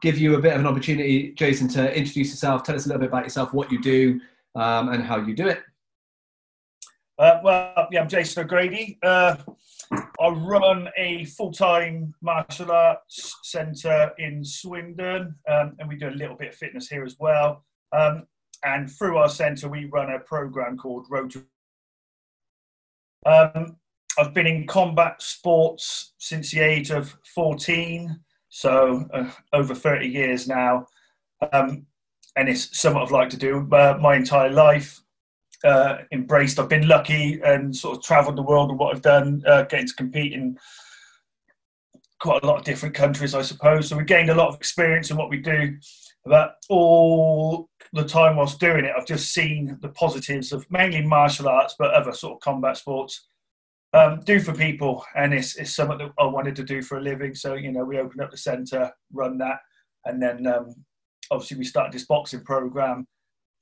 give you a bit of an opportunity, Jason, to introduce yourself. Tell us a little bit about yourself, what you do, um, and how you do it. Uh, well, yeah, I'm Jason O'Grady. Uh, I run a full-time martial arts centre in Swindon, um, and we do a little bit of fitness here as well. Um, and through our centre, we run a program called Road to. Um, I've been in combat sports since the age of 14, so uh, over 30 years now. Um, and it's something I've liked to do uh, my entire life. Uh, embraced. I've been lucky and sort of travelled the world and what I've done, uh, getting to compete in quite a lot of different countries, I suppose. So we gained a lot of experience in what we do. But all the time whilst doing it, I've just seen the positives of mainly martial arts, but other sort of combat sports um, do for people. And it's, it's something that I wanted to do for a living. So, you know, we opened up the centre, run that. And then um, obviously we started this boxing program.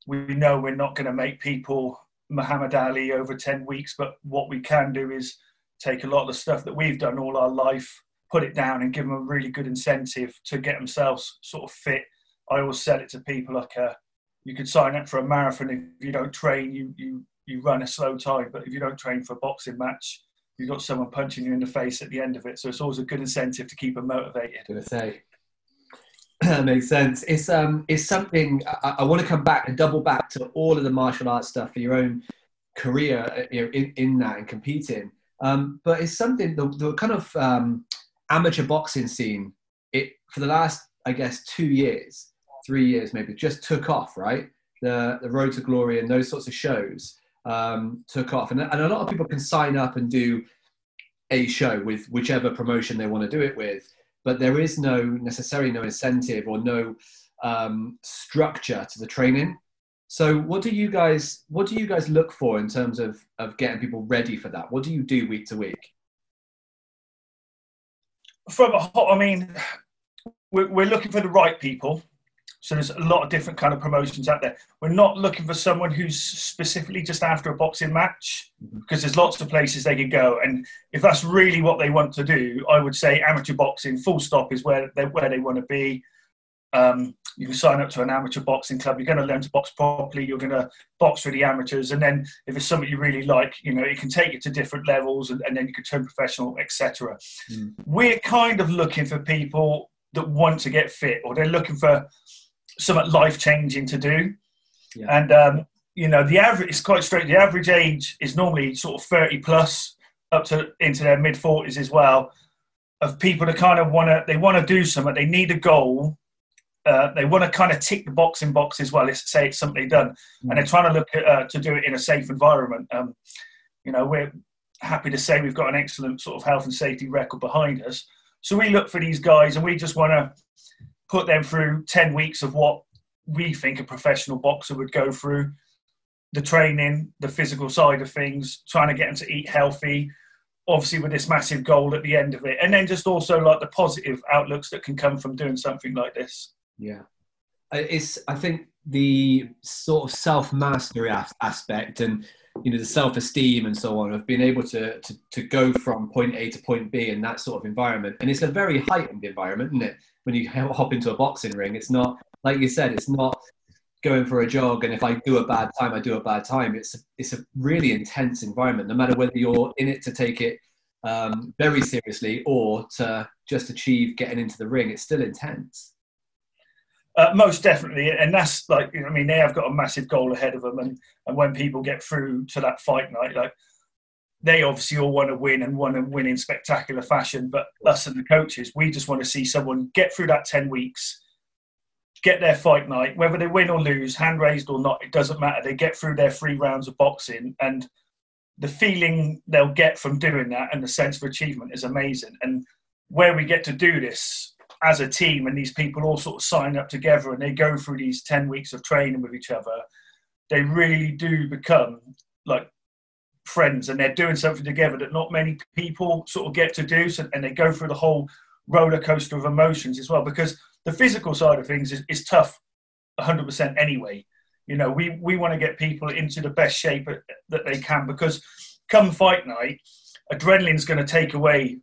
We know we're not going to make people Muhammad Ali over 10 weeks, but what we can do is take a lot of the stuff that we've done all our life, put it down and give them a really good incentive to get themselves sort of fit. I always sell it to people like a, you could sign up for a marathon if you don't train, you, you, you run a slow time, but if you don't train for a boxing match, you've got someone punching you in the face at the end of it. So it's always a good incentive to keep them motivated. I was say, that makes sense. It's um, it's something I, I, want to come back and double back to all of the martial arts stuff for your own career uh, you know, in, in that and competing. Um, but it's something the, the kind of um, amateur boxing scene. It for the last I guess two years, three years maybe, just took off. Right, the the Road to Glory and those sorts of shows um, took off, and, and a lot of people can sign up and do a show with whichever promotion they want to do it with but there is no necessarily no incentive or no um, structure to the training. So what do you guys what do you guys look for in terms of of getting people ready for that? What do you do week to week? From a, I mean, we're looking for the right people. So there's a lot of different kind of promotions out there. We're not looking for someone who's specifically just after a boxing match mm-hmm. because there's lots of places they could go. And if that's really what they want to do, I would say amateur boxing, full stop, is where they where they want to be. Um, you can sign up to an amateur boxing club. You're going to learn to box properly. You're going to box for the amateurs, and then if it's something you really like, you know, it can take you to different levels, and, and then you can turn professional, etc. Mm. We're kind of looking for people that want to get fit, or they're looking for something life changing to do. Yeah. And um, you know, the average is quite straight. The average age is normally sort of thirty plus, up to into their mid forties as well. Of people that kind of want to, they want to do something. They need a goal. Uh, they want to kind of tick the boxing box as well. Let's say it's something they've done, mm-hmm. and they're trying to look at, uh, to do it in a safe environment. Um, you know, we're happy to say we've got an excellent sort of health and safety record behind us. So we look for these guys, and we just want to put them through 10 weeks of what we think a professional boxer would go through the training, the physical side of things, trying to get them to eat healthy, obviously with this massive goal at the end of it. And then just also like the positive outlooks that can come from doing something like this. Yeah. Uh, it's, I think the sort of self mastery aspect and, you know, the self esteem and so on of being able to, to, to go from point A to point B in that sort of environment. And it's a very heightened environment, isn't it? when you hop into a boxing ring. It's not like you said. It's not going for a jog and if I do a bad time, I do a bad time. It's it's a really intense environment. No matter whether you're in it to take it um, very seriously or to just achieve getting into the ring, it's still intense. Uh, most definitely, and that's like I mean they have got a massive goal ahead of them, and and when people get through to that fight night, like they obviously all want to win and want to win in spectacular fashion. But us and the coaches, we just want to see someone get through that 10 weeks, get their fight night, whether they win or lose, hand raised or not, it doesn't matter. They get through their three rounds of boxing and the feeling they'll get from doing that and the sense of achievement is amazing. And where we get to do this as a team and these people all sort of sign up together and they go through these 10 weeks of training with each other, they really do become like friends and they're doing something together that not many people sort of get to do. So, and they go through the whole roller coaster of emotions as well, because the physical side of things is, is tough 100% anyway. You know, we, we want to get people into the best shape that they can because come fight night, adrenaline's going to take away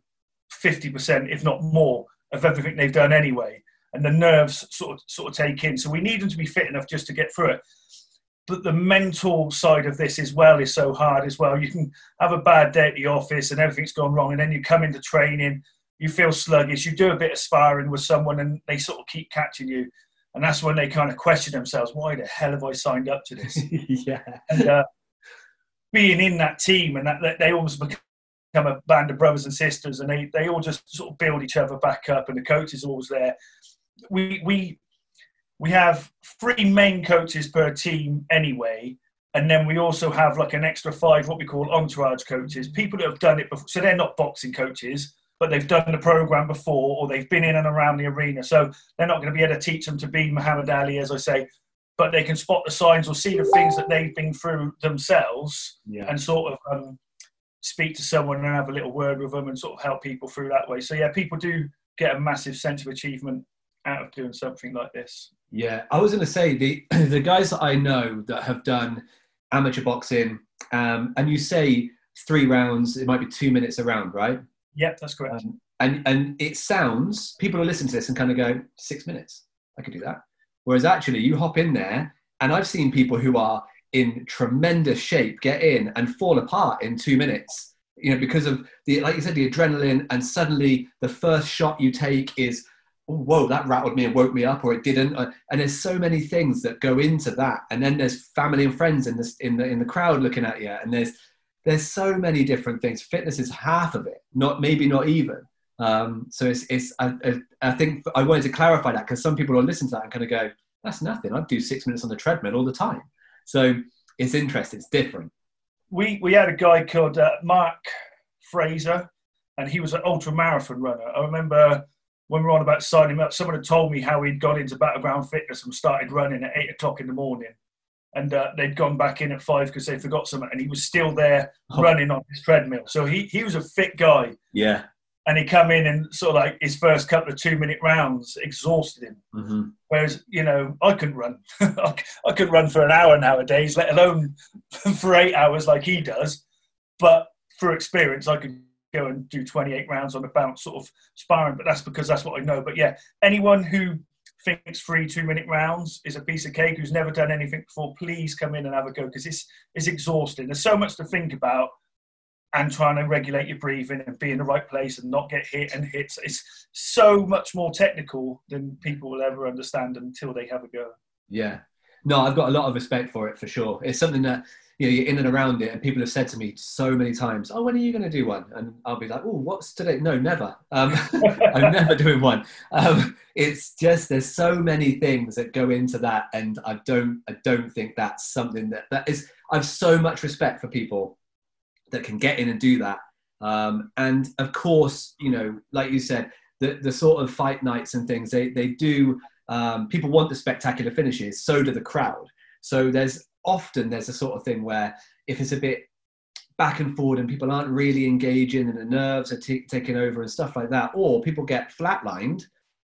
50%, if not more, of everything they've done anyway. and the nerves sort of sort of take in. So we need them to be fit enough just to get through it. But the mental side of this as well is so hard as well. You can have a bad day at the office and everything's gone wrong, and then you come into training, you feel sluggish, you do a bit of sparring with someone, and they sort of keep catching you. And that's when they kind of question themselves, why the hell have I signed up to this? yeah. And uh, being in that team and that, that they almost become a band of brothers and sisters and they, they all just sort of build each other back up and the coach is always there. We, we, we have three main coaches per team anyway. And then we also have like an extra five, what we call entourage coaches, people that have done it before. So they're not boxing coaches, but they've done the program before or they've been in and around the arena. So they're not going to be able to teach them to be Muhammad Ali, as I say, but they can spot the signs or see the things that they've been through themselves Yeah. and sort of um, speak to someone and have a little word with them and sort of help people through that way. So yeah, people do get a massive sense of achievement out of doing something like this. Yeah, I was going to say the the guys that I know that have done amateur boxing, um, and you say three rounds, it might be two minutes a round, right? Yep, that's correct. Um, and and it sounds people are listening to this and kind of go six minutes. I could do that. Whereas actually, you hop in there, and I've seen people who are in tremendous shape get in and fall apart in two minutes. You know, because of the like you said, the adrenaline, and suddenly the first shot you take is, oh, whoa, that rattled me and woke me up, or it didn't. Uh, And there's so many things that go into that. And then there's family and friends in this in the in the crowd looking at you, and there's there's so many different things. Fitness is half of it, not maybe not even. Um, so it's, it's I, I, I think I wanted to clarify that because some people will listen to that and kind of go, that's nothing. I do six minutes on the treadmill all the time. So it's interesting. It's different. we we had a guy called uh, Mark Fraser, and he was an ultra marathon runner. I remember when we were on about signing him up, someone had told me how he'd gone into battleground fitness and started running at eight o'clock in the morning, and uh, they'd gone back in at five because they forgot something, and he was still there Oh. running on his treadmill. So he he was a fit guy, Yeah. And he come in and sort of like his first couple of two minute rounds exhausted him. hmm Whereas, you know, I couldn't run. I could run for an hour nowadays, let alone for eight hours like he does. But through experience, I could go and do 28 rounds on a bounce, sort of sparring. But that's because that's what I know. But yeah, anyone who thinks three two minute rounds is a piece of cake, who's never done anything before, please come in and have a go because it's, it's exhausting. There's so much to think about and trying to regulate your breathing and be in the right place and not get hit and hits. It's so much more technical than people will ever understand until they have a go. Yeah. No, I've got a lot of respect for it for sure. It's something that you know you're in and around it, and people have said to me so many times, "Oh, when are you going to do one?" And I'll be like, "Oh, what's today?" No, never. Um, I'm never doing one. Um, it's just there's so many things that go into that, and I don't I don't think that's something that that is. I've so much respect for people that can get in and do that. Um, and of course, you know, like you said, the the sort of fight nights and things they they do. Um, people want the spectacular finishes, so do the crowd. So there's often there's a sort of thing where if it's a bit back and forward and people aren't really engaging and the nerves are t- taking over and stuff like that, or people get flatlined,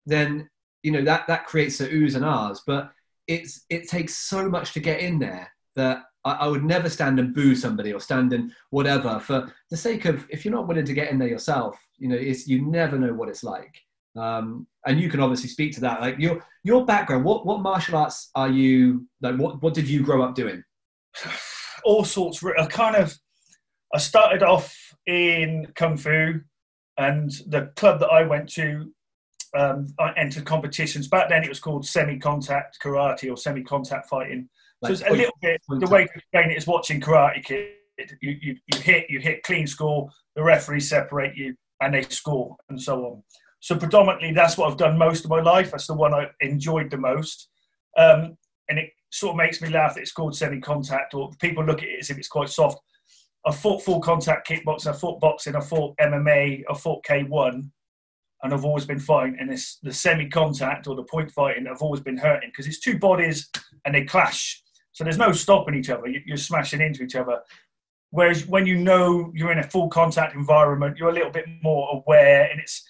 then you know that that creates the oohs and ahs. But it's it takes so much to get in there that I, I would never stand and boo somebody or stand and whatever for the sake of if you're not willing to get in there yourself, you know, it's you never know what it's like. Um, and you can obviously speak to that. Like your your background, what what martial arts are you like? What what did you grow up doing? All sorts. I kind of. I started off in kung fu, and the club that I went to, um, I entered competitions. Back then, it was called semi-contact karate or semi-contact fighting. So it's a little bit the way to explain it is watching Karate Kid. You, you, you hit, you hit clean score, the referees separate you, and they score, and so on. So predominantly, that's what I've done most of my life. That's the one I enjoyed the most, um, and it sort of makes me laugh that it's called semi-contact, or people look at it as if it's quite soft. I fought full contact kickboxing, I fought boxing, I fought MMA, I fought K1, and I've always been fighting. And it's the semi-contact or the point fighting. I've always been hurting because it's two bodies and they clash. So there's no stopping each other. You- You're smashing into each other. Whereas when you know you're in a full contact environment, you're a little bit more aware, and it's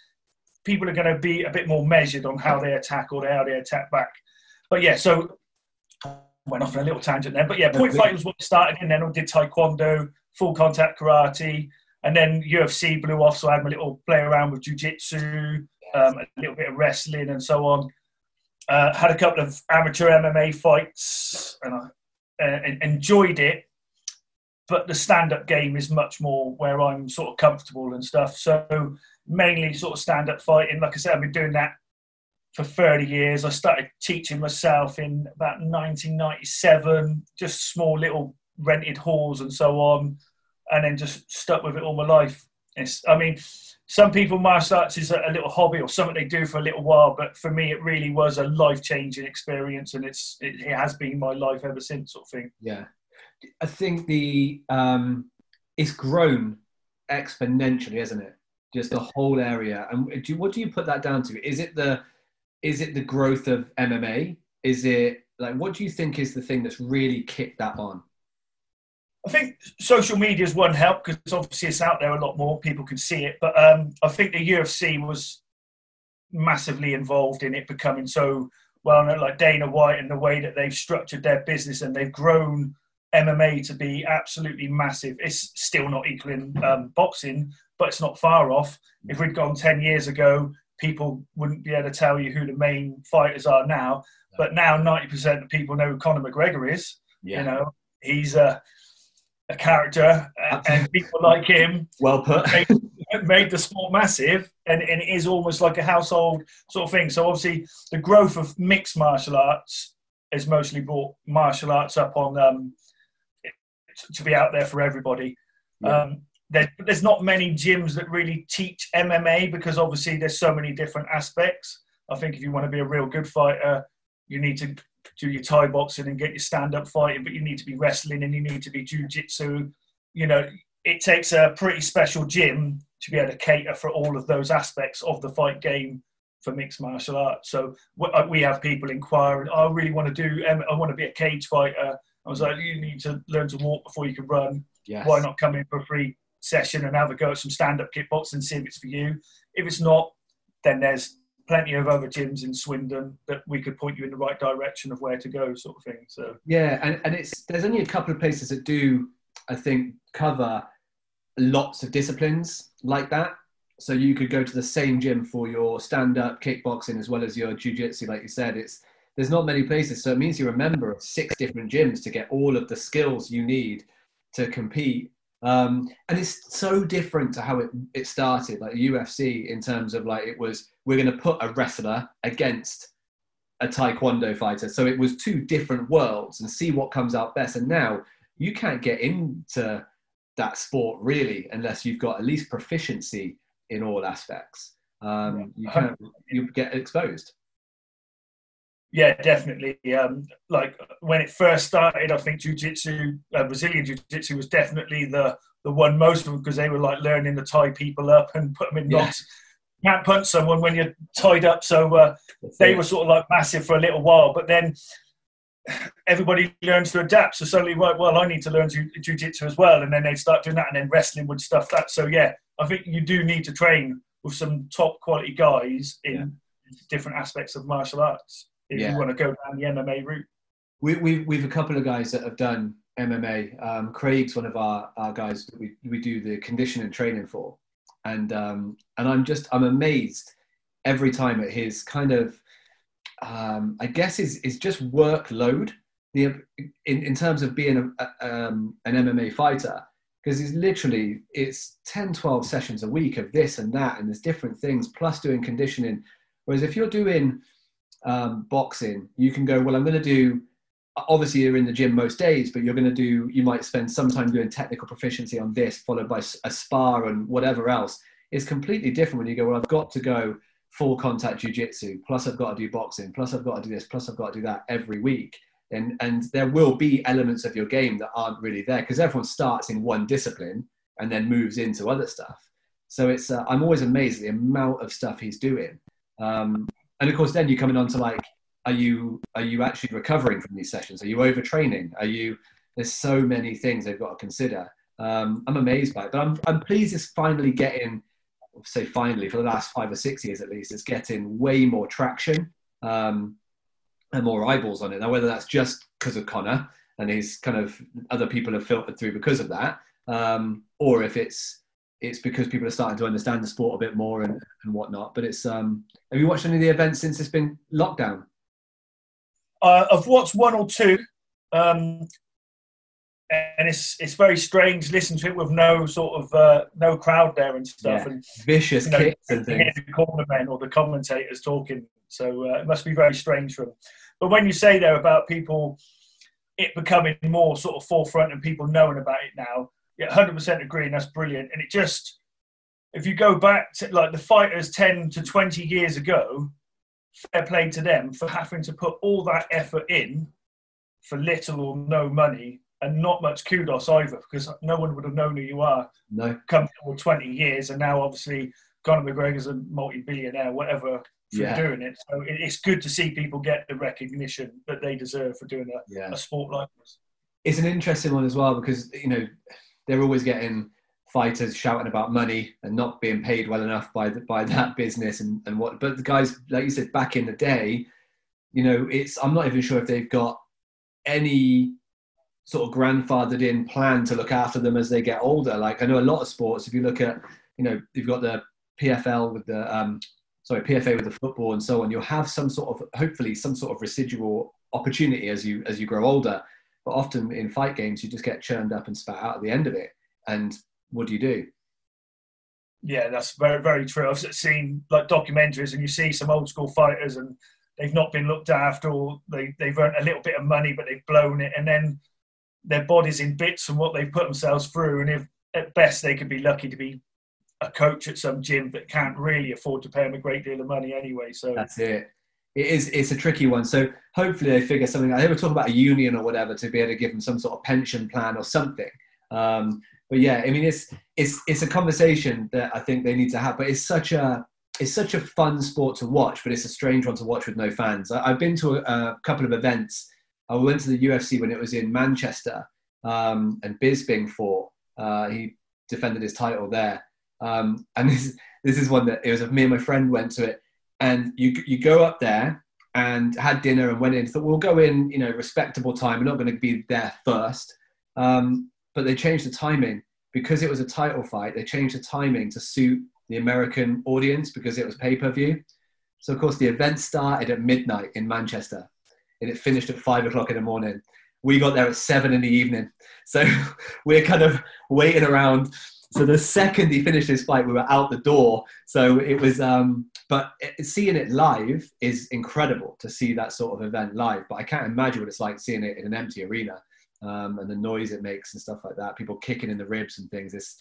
people are going to be a bit more measured on how they attack or how they attack back. But yeah, so I went off on a little tangent there. But yeah, point fighting was what started, and then I did taekwondo, full contact karate, and then UFC blew off. So I had my little play around with jujitsu, um, a little bit of wrestling, and so on. Uh, had a couple of amateur MMA fights and I uh, enjoyed it. But the stand-up game is much more where I'm sort of comfortable and stuff. So mainly sort of stand-up fighting. Like I said, I've been doing that for 30 years. I started teaching myself in about 1997, just small little rented halls and so on, and then just stuck with it all my life. It's, I mean, some people martial arts is a, little hobby or something they do for a little while, but for me, it really was a life changing experience, and it's it, it, has been my life ever since, sort of thing. Yeah, I think the um, it's grown exponentially, isn't it? Just the whole area. And do, what do you put that down to? Is it the is it the growth of MMA? Is it like what do you think is the thing that's really kicked that on? I think social media is one help because obviously it's out there a lot more. People can see it, but um, I think the UFC was massively involved in it becoming so well known. Like Dana White and the way that they've structured their business and they've grown MMA to be absolutely massive. It's still not equaling um, boxing, but it's not far off. If we'd gone ten years ago, people wouldn't be able to tell you who the main fighters are now. But now, ninety percent of people know who Conor McGregor is. Yeah. You know, he's a a character, and people like him. Well put. made, made, the sport massive, and, and it is almost like a household sort of thing. So obviously, the growth of mixed martial arts has mostly brought martial arts up on um, to be out there for everybody. Yeah. Um, there, there's not many gyms that really teach MMA because obviously there's so many different aspects. I think if you want to be a real good fighter, you need to do your Thai boxing and get your stand up fighting, but you need to be wrestling and you need to be jiu-jitsu. You know, it takes a pretty special gym to be able to cater for all of those aspects of the fight game for mixed martial arts. So uh, we have people inquiring, I really want to do, I want to be a cage fighter. I was like, you need to learn to walk before you can run. Yes. Why not come in for a free session and have a go at some stand-up kickboxing and see if it's for you? If it's not, then there's plenty of other gyms in Swindon that we could point you in the right direction of where to go, sort of thing. So yeah, and, and it's there's only a couple of places that do, I think, cover lots of disciplines like that. So you could go to the same gym for your stand-up kickboxing as well as your jiu-jitsu, like you said. It's there's not many places, so it means you're a member of six different gyms to get all of the skills you need to compete. Um, and it's so different to how it, it started, like UFC, in terms of like it was we're going to put a wrestler against a taekwondo fighter. So it was two different worlds and see what comes out best. And now you can't get into that sport really unless you've got at least proficiency in all aspects. Um, you can't you get exposed. Yeah, definitely. Um, like when it first started, I think jiu-jitsu, uh, Brazilian jiu-jitsu was definitely the the one most of them because they were like learning to tie people up and put them in knots. Yeah can't punch someone when you're tied up. So uh, they were sort of like massive for a little while, but then everybody learns to adapt. So suddenly, right, well, I need to learn jiu-jitsu as well, and then they start doing that, and then wrestling would stuff that. So yeah, I think you do need to train with some top quality guys in yeah. different aspects of martial arts if yeah. you want to go down the MMA route. We, we, we've a couple of guys that have done MMA. Um, Craig's one of our, our guys that we, we do the conditioning training for and um, and I'm just I'm amazed every time at his kind of um, I guess is is just workload the in, in terms of being a, um, an MMA fighter because he's literally it's 10 12 sessions a week of this and that and there's different things plus doing conditioning whereas if you're doing um, boxing you can go well i'm going to do obviously you're in the gym most days, but you're going to do, you might spend some time doing technical proficiency on this, followed by a spar and whatever else. It's completely different when you go, well, I've got to go full contact jujitsu, plus I've got to do boxing, plus I've got to do this, plus I've got to do that every week. And, and there will be elements of your game that aren't really there because everyone starts in one discipline and then moves into other stuff. So it's, uh, I'm always amazed at the amount of stuff he's doing. Um, and of course, then you're coming on to like are you are you actually recovering from these sessions? Are you overtraining? Are you? There's so many things they've got to consider. Um, I'm amazed by it, but I'm I'm pleased it's finally getting, say finally for the last five or six years at least, it's getting way more traction um, and more eyeballs on it. Now whether that's just because of Conor and his kind of other people have filtered through because of that, um, or if it's it's because people are starting to understand the sport a bit more and, and whatnot. But it's um, have you watched any of the events since it's been lockdown? uh, of what's one or two, um, and it's it's very strange. listening to it with no sort of uh, no crowd there and stuff, Yeah. and Vicious you know, kicks and things. the cornermen or the commentators talking. So uh, it must be very strange for them. But when you say there about people, it becoming more sort of forefront and people knowing about it now, yeah, hundred percent agree, and that's brilliant. And it just, if you go back to like the fighters ten to twenty years ago, fair play to them for having to put all that effort in for little or no money. And not much kudos either, because no one would have known who you are No. come for 20 years, and now obviously Conor McGregor's a multi-billionaire, whatever, for Yeah. doing it. So it's good to see people get the recognition that they deserve for doing a, Yeah. a sport like this. It's an interesting one as well because you know they're always getting fighters shouting about money and not being paid well enough by the, by that business and, and what. But the guys, like you said, back in the day, you know, it's I'm not even sure if they've got any sort of grandfathered in plan to look after them as they get older. Like I know a lot of sports. If you look at, you know, you've got the PFL with the um, sorry PFA with the football and so on. You'll have some sort of hopefully some sort of residual opportunity as you as you grow older. But often in fight games, you just get churned up and spat out at the end of it. And what do you do? Yeah, that's very, very true. I've seen like documentaries, and you see some old school fighters, and they've not been looked after, or they, they've earned a little bit of money, but they've blown it, and then their body's in bits from what they've put themselves through. And if at best they could be lucky to be a coach at some gym that can't really afford to pay them a great deal of money anyway. So That's it. It is. It's a tricky one. So hopefully they figure something. out. They were talking about a union or whatever to be able to give them some sort of pension plan or something. Um, but yeah, I mean, it's it's it's a conversation that I think they need to have. But it's such a it's such a fun sport to watch, but it's a strange one to watch with no fans. I, I've been to a, a couple of events. I went to the UFC when it was in Manchester, um, and Bisping fought. Uh, he defended his title there. Um, and this this is one that it was me and my friend went to it, and you you go up there and had dinner and went in. Thought we'll go in, you know, respectable time. We're not going to be there first. Um, but they changed the timing because it was a title fight. They changed the timing to suit the American audience because it was pay per view. So of course the event started at midnight in Manchester, and it finished at five o'clock in the morning. We got there at seven in the evening, so we're kind of waiting around. So the second he finished his fight, we were out the door. So it was, um, but seeing it live is incredible to see that sort of event live. But I can't imagine what it's like seeing it in an empty arena um, and the noise it makes and stuff like that. People kicking in the ribs and things. It's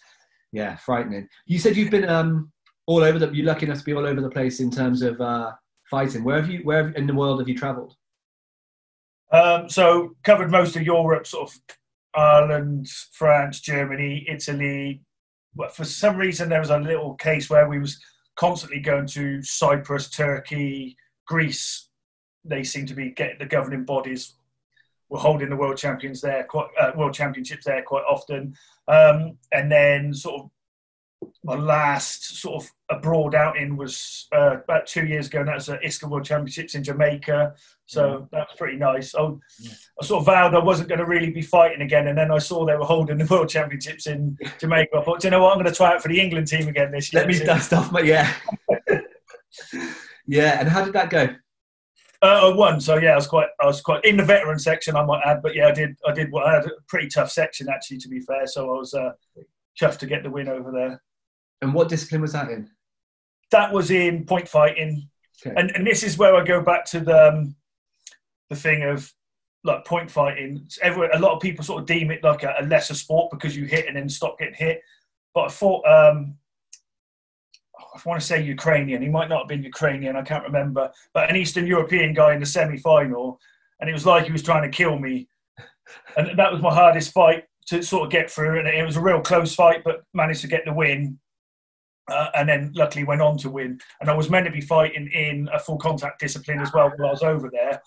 yeah, frightening. You said you've been um, all over the. You're lucky enough to be all over the place in terms of uh, fighting. Where have you? Where in the world have you travelled? Um, so covered most of Europe, sort of Ireland, France, Germany, Italy. But for some reason, there was a little case where we was constantly going to Cyprus, Turkey, Greece. They seem to be getting the governing bodies were holding the world champions there, quite uh, world championships there quite often. Um, and then sort of my last sort of abroad outing was uh, about two years ago, and that was at ISKA World Championships in Jamaica. So that was pretty nice. I, I sort of vowed I wasn't going to really be fighting again, and then I saw they were holding the World Championships in Jamaica. I thought, "Do you know what, I'm going to try out for the England team again this year. Let me dust off my yeah. yeah, and how did that go? Uh, I won, so yeah, I was quite, I was quite in the veteran section, I might add, but yeah, I did, I did. I had a pretty tough section actually, to be fair. So I was uh, chuffed to get the win over there. And what discipline was that in? That was in point fighting, Okay. and and this is where I go back to the um, the thing of like point fighting. Everyone, a lot of people sort of deem it like a, a lesser sport because you hit and then stop getting hit. But I thought, um, I want to say Ukrainian. He might not have been Ukrainian. I can't remember. But an Eastern European guy in the semi-final, and it was like he was trying to kill me. And that was my hardest fight to sort of get through. And it was a real close fight, but managed to get the win. Uh, and then luckily went on to win. And I was meant to be fighting in a full contact discipline as well while I was over there,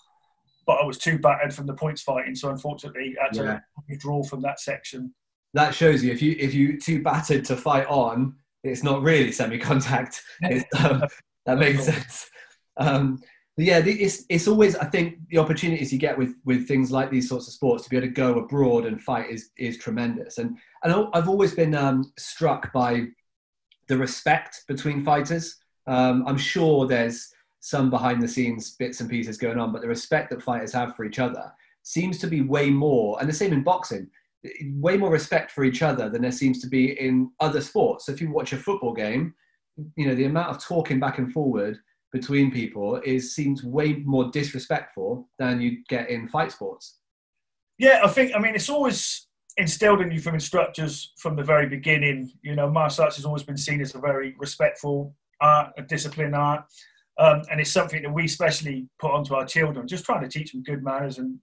but I was too battered from the points fighting, so unfortunately I had to Yeah. withdraw from that section. That shows you if you if you too battered to fight on, it's not really semi-contact. Um, that makes sense. Um, yeah, it's it's always I think the opportunities you get with with things like these sorts of sports to be able to go abroad and fight is is tremendous. And and I've always been um, struck by the respect between fighters. Um, I'm sure there's some behind the scenes bits and pieces going on, but the respect that fighters have for each other seems to be way more, and the same in boxing, way more respect for each other than there seems to be in other sports. So if you watch a football game, you know the amount of talking back and forward between people is seems way more disrespectful than you get in fight sports. Yeah, I think. I mean, it's always instilled in you from instructors from the very beginning. You know, martial arts has always been seen as a very respectful art, a disciplined art, um, and it's something that we especially put onto our children, just trying to teach them good manners and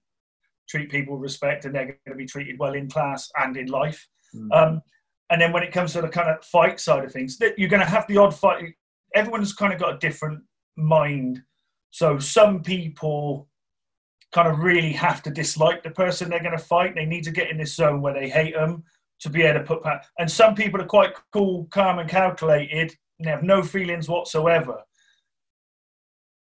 treat people with respect, and they're going to be treated well in class and in life. Mm. Um, and then when it comes to the kind of fight side of things, that you're going to have the odd fight. Everyone's kind of got a different mind. So some people kind of really have to dislike the person they're going to fight. They need to get in this zone where they hate them to be able to put back. And some people are quite cool, calm, and calculated. And they have no feelings whatsoever.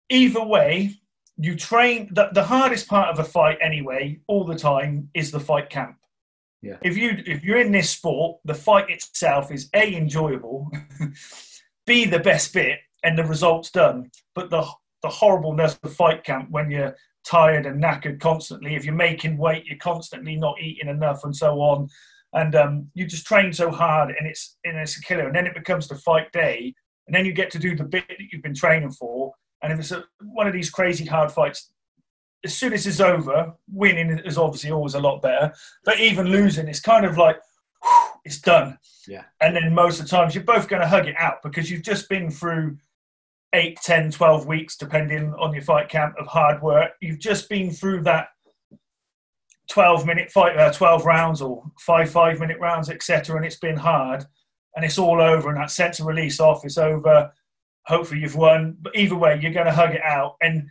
Either way, you train. The, the hardest part of a fight, anyway, all the time, is the fight camp. Yeah. If you if you're in this sport, the fight itself is a enjoyable, b the best bit, and the result's done. But the the horribleness of fight camp when you're tired and knackered constantly, if you're making weight, you're constantly not eating enough, and so on. And um, you just train so hard, and it's and it's a killer. And then it becomes the fight day, and then you get to do the bit that you've been training for. And if it's a, one of these crazy hard fights, as soon as it's over, winning is obviously always a lot better. But even losing, it's kind of like whew, it's done. Yeah. And then most of the times you're both going to hug it out because you've just been through 8, 10, 12 weeks, depending on your fight camp of hard work. You've just been through that 12 minute fight, uh, 12 rounds or five five minute rounds, etc. And it's been hard and it's all over and that sense of release off, it's over. Hopefully you've won. But either way, you're going to hug it out. And,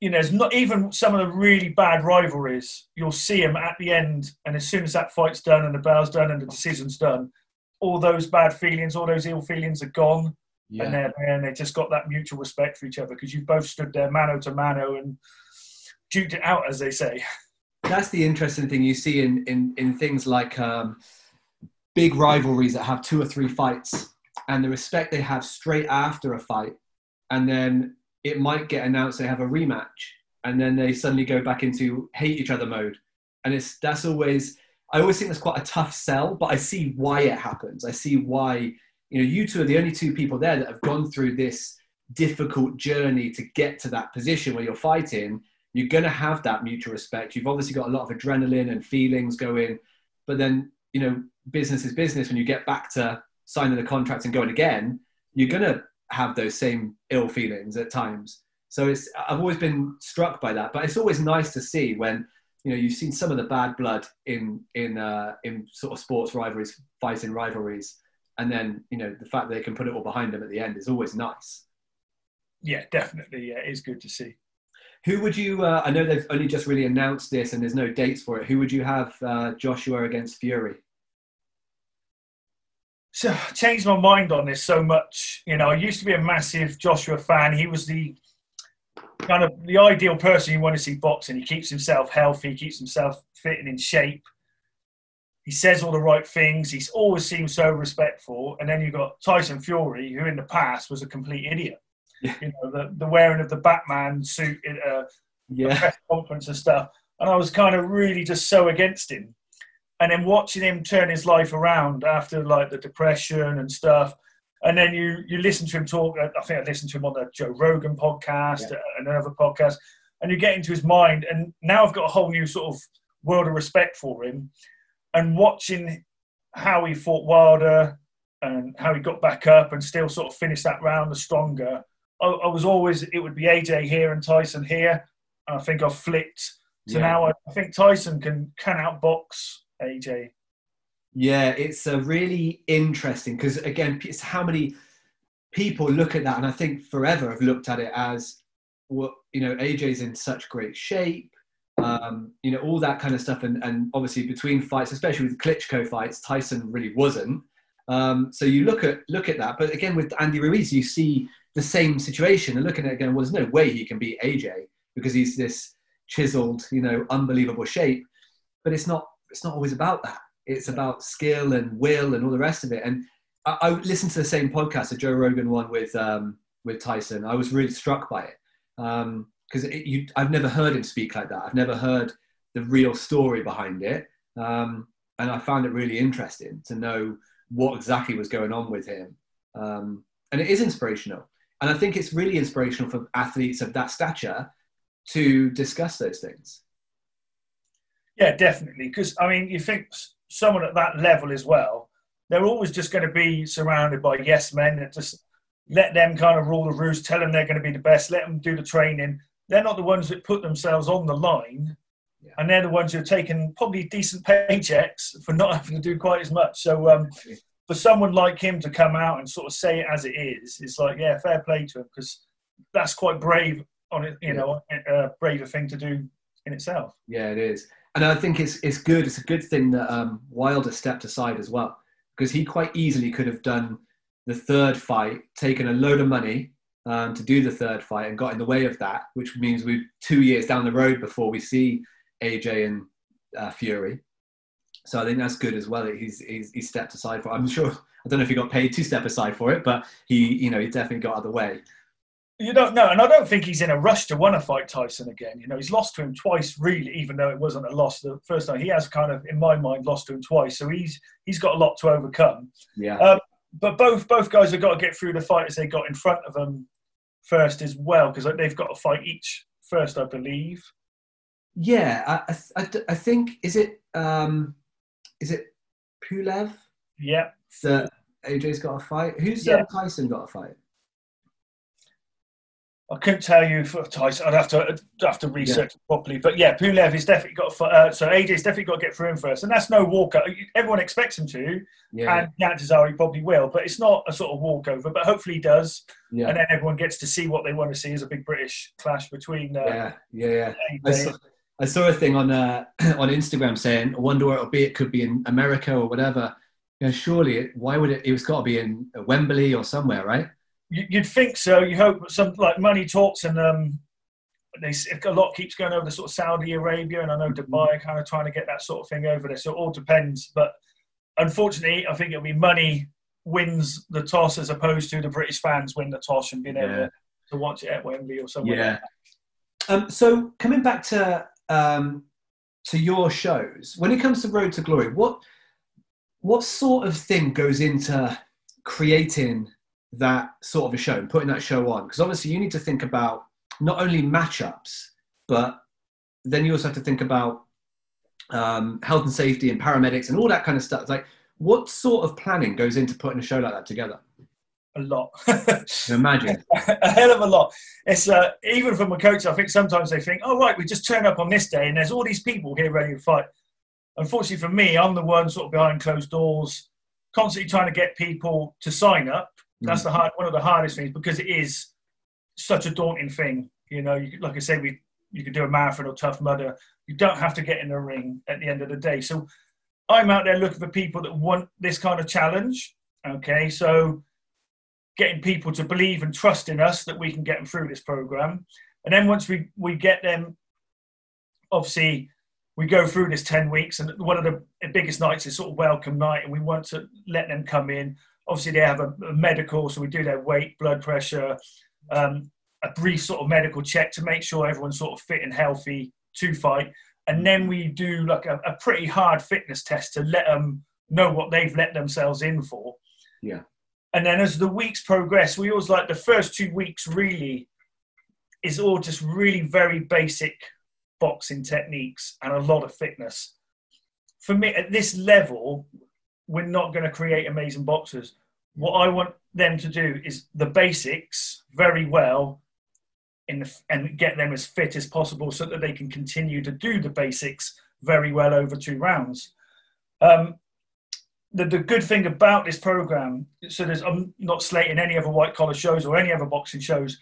you know, it's not even some of the really bad rivalries, you'll see them at the end. And as soon as that fight's done and the bell's done and the decision's done, all those bad feelings, all those ill feelings are gone yeah. and, and they just got that mutual respect for each other because you've both stood there mano to mano and duked it out, as they say. That's the interesting thing you see in in, in things like um, big rivalries that have two or three fights, and the respect they have straight after a fight, and then it might get announced they have a rematch, and then they suddenly go back into hate each other mode, and it's that's always. I always think that's quite a tough sell, but I see why it happens. I see why you know, you two are the only two people there that have gone through this difficult journey to get to that position where you're fighting. You're going to have that mutual respect. You've obviously got a lot of adrenaline and feelings going, but then, you know, business is business. When you get back to signing the contract and going again, you're going to have those same ill feelings at times. So it's, I've always been struck by that, but it's always nice to see when, you know, you've seen some of the bad blood in, in, uh, in sort of sports rivalries, fighting rivalries and then you know the fact that they can put it all behind them at the end is always nice. Yeah, definitely. Yeah, it is good to see. Who would you? Uh, I know they've only just really announced this, and there's no dates for it. Who would you have uh, Joshua against Fury? So changed my mind on this so much. You know, I used to be a massive Joshua fan. He was the kind of the ideal person you want to see boxing. He keeps himself healthy, keeps himself fit and in shape he says all the right things. He's always seems so respectful. And then you've got Tyson Fury, who in the past was a complete idiot. Yeah. You know, the, the wearing of the Batman suit at a, uh, yeah. a press conference and stuff. And I was kind of really just so against him. And then watching him turn his life around after like the depression and stuff. And then you you listen to him talk. Uh, I think I listened to him on the Joe Rogan podcast yeah. and another podcast. And you get into his mind. And now I've got a whole new sort of world of respect for him and watching how he fought Wilder and how he got back up and still sort of finished that round the stronger. I, I was always it would be AJ here and Tyson here. And I think I've flipped to yeah. now. I, I think Tyson can can outbox AJ. Yeah, it's a really interesting because again, it's how many people look at that, and I think forever have looked at it as what well, you know. AJ's in such great shape um, you know, all that kind of stuff. And, and obviously between fights, especially with Klitschko fights, Tyson really wasn't. Um, so you look at look at that. But again, with Andy Ruiz, you see the same situation and looking at it again, well, there's no way he can beat AJ because he's this chiseled, you know, unbelievable shape. But it's not it's not always about that. It's about skill and will and all the rest of it. And I, I listened to the same podcast, the Joe Rogan one with um, with Tyson. I was really struck by it because I've never heard him speak like that. I've never heard the real story behind it, um, and I found it really interesting to know what exactly was going on with him. Um, and it is inspirational, and I think it's really inspirational for athletes of that stature to discuss those things. Yeah, definitely. Because I mean, you think someone at that level as well, they're always just going to be surrounded by yes men that just let them kind of rule the roost, tell them they're going to be the best, let them do the training. They're not the ones that put themselves on the line, yeah. and they're the ones who are taking probably decent paychecks for not having to do quite as much. So, um, for someone like him to come out and sort of say it as it is, it's like, yeah, fair play to him because that's quite brave on it, you know, a braver thing to do in itself. Yeah, it is, and I think it's it's good. It's a good thing that um, Wilder stepped aside as well because he quite easily could have done the third fight, taken a load of money um, to do the third fight, and got in the way of that, which means we're two years down the road before we see AJ and uh, Fury. So I think that's good as well. He's, he's, he's stepped aside for. I'm sure I don't know if he got paid to step aside for it, but he you know he definitely got out of the way. You don't know, and I don't think he's in a rush to want to fight Tyson again. You know, he's lost to him twice, really, even though it wasn't a loss the first time. He has kind of, in my mind, lost to him twice, so he's he's got a lot to overcome. Yeah. Um, but both both guys have got to get through the fighters they got in front of them first as well, because they've got to fight each first, I believe. Yeah, I I, I think is it um, is it Pulev? Yeah. That AJ's got a fight. Who's yeah. Tyson got a fight? I couldn't tell you for Tyson. I'd have to I'd have to research yeah. properly. But yeah, Pulev has definitely got. Uh, so AJ's definitely got to get through him first, and that's no walkover. Everyone expects him to, yeah. and chances are he probably will. But it's not a sort of walkover. But hopefully he does, yeah. and then everyone gets to see what they want to see as a big British clash between. Uh, yeah, yeah, yeah. I saw, I saw, a thing on uh, on Instagram saying, "I wonder where it'll be. It could be in America or whatever." You know, surely, it, why would it? It's got to be in Wembley or somewhere, right? You'd think so. You hope some like money talks and um, they a lot keeps going over to sort of Saudi Arabia, and I know Dubai are kind of trying to get that sort of thing over there. So it all depends. But unfortunately, I think it'll be money wins the toss as opposed to the British fans win the toss and being able to watch it at Wembley or somewhere. Yeah. Um, so coming back to um, to your shows, when it comes to Road to Glory, what what sort of thing goes into creating that sort of a show and putting that show on? Because obviously you need to think about not only matchups, but then you also have to think about um, health and safety and paramedics and all that kind of stuff. It's like, what sort of planning goes into putting a show like that together? A lot. imagine. a hell of a lot. It's uh, even from a coach. I think sometimes they think, "Oh right, we just turn up on this day, and there's all these people here ready to fight." Unfortunately for me, I'm the one sort of behind closed doors, constantly trying to get people to sign up that's mm. the hard, one of the hardest things because it is such a daunting thing. You know, you, like I said, we you could do a marathon or Tough Mudder. You don't have to get in the ring at the end of the day. So I'm out there looking for people that want this kind of challenge. Okay, so getting people to believe and trust in us that we can get them through this program, and then once we we get them, obviously we go through this 10 weeks and one of the biggest nights is sort of welcome night and we want to let them come in obviously they have a, a medical, so we do their weight, blood pressure, um, a brief sort of medical check to make sure everyone's sort of fit and healthy to fight. And then we do like a, a pretty hard fitness test to let them know what they've let themselves in for. Yeah. And then as the weeks progress, we always like the first two weeks really is all just really very basic boxing techniques and a lot of fitness. For me, at this level, we're not going to create amazing boxers. What I want them to do is the basics very well the, and get them as fit as possible so that they can continue to do the basics very well over two rounds. Um, the, the good thing about this program, so there's, I'm not slating any other white collar shows or any other boxing shows,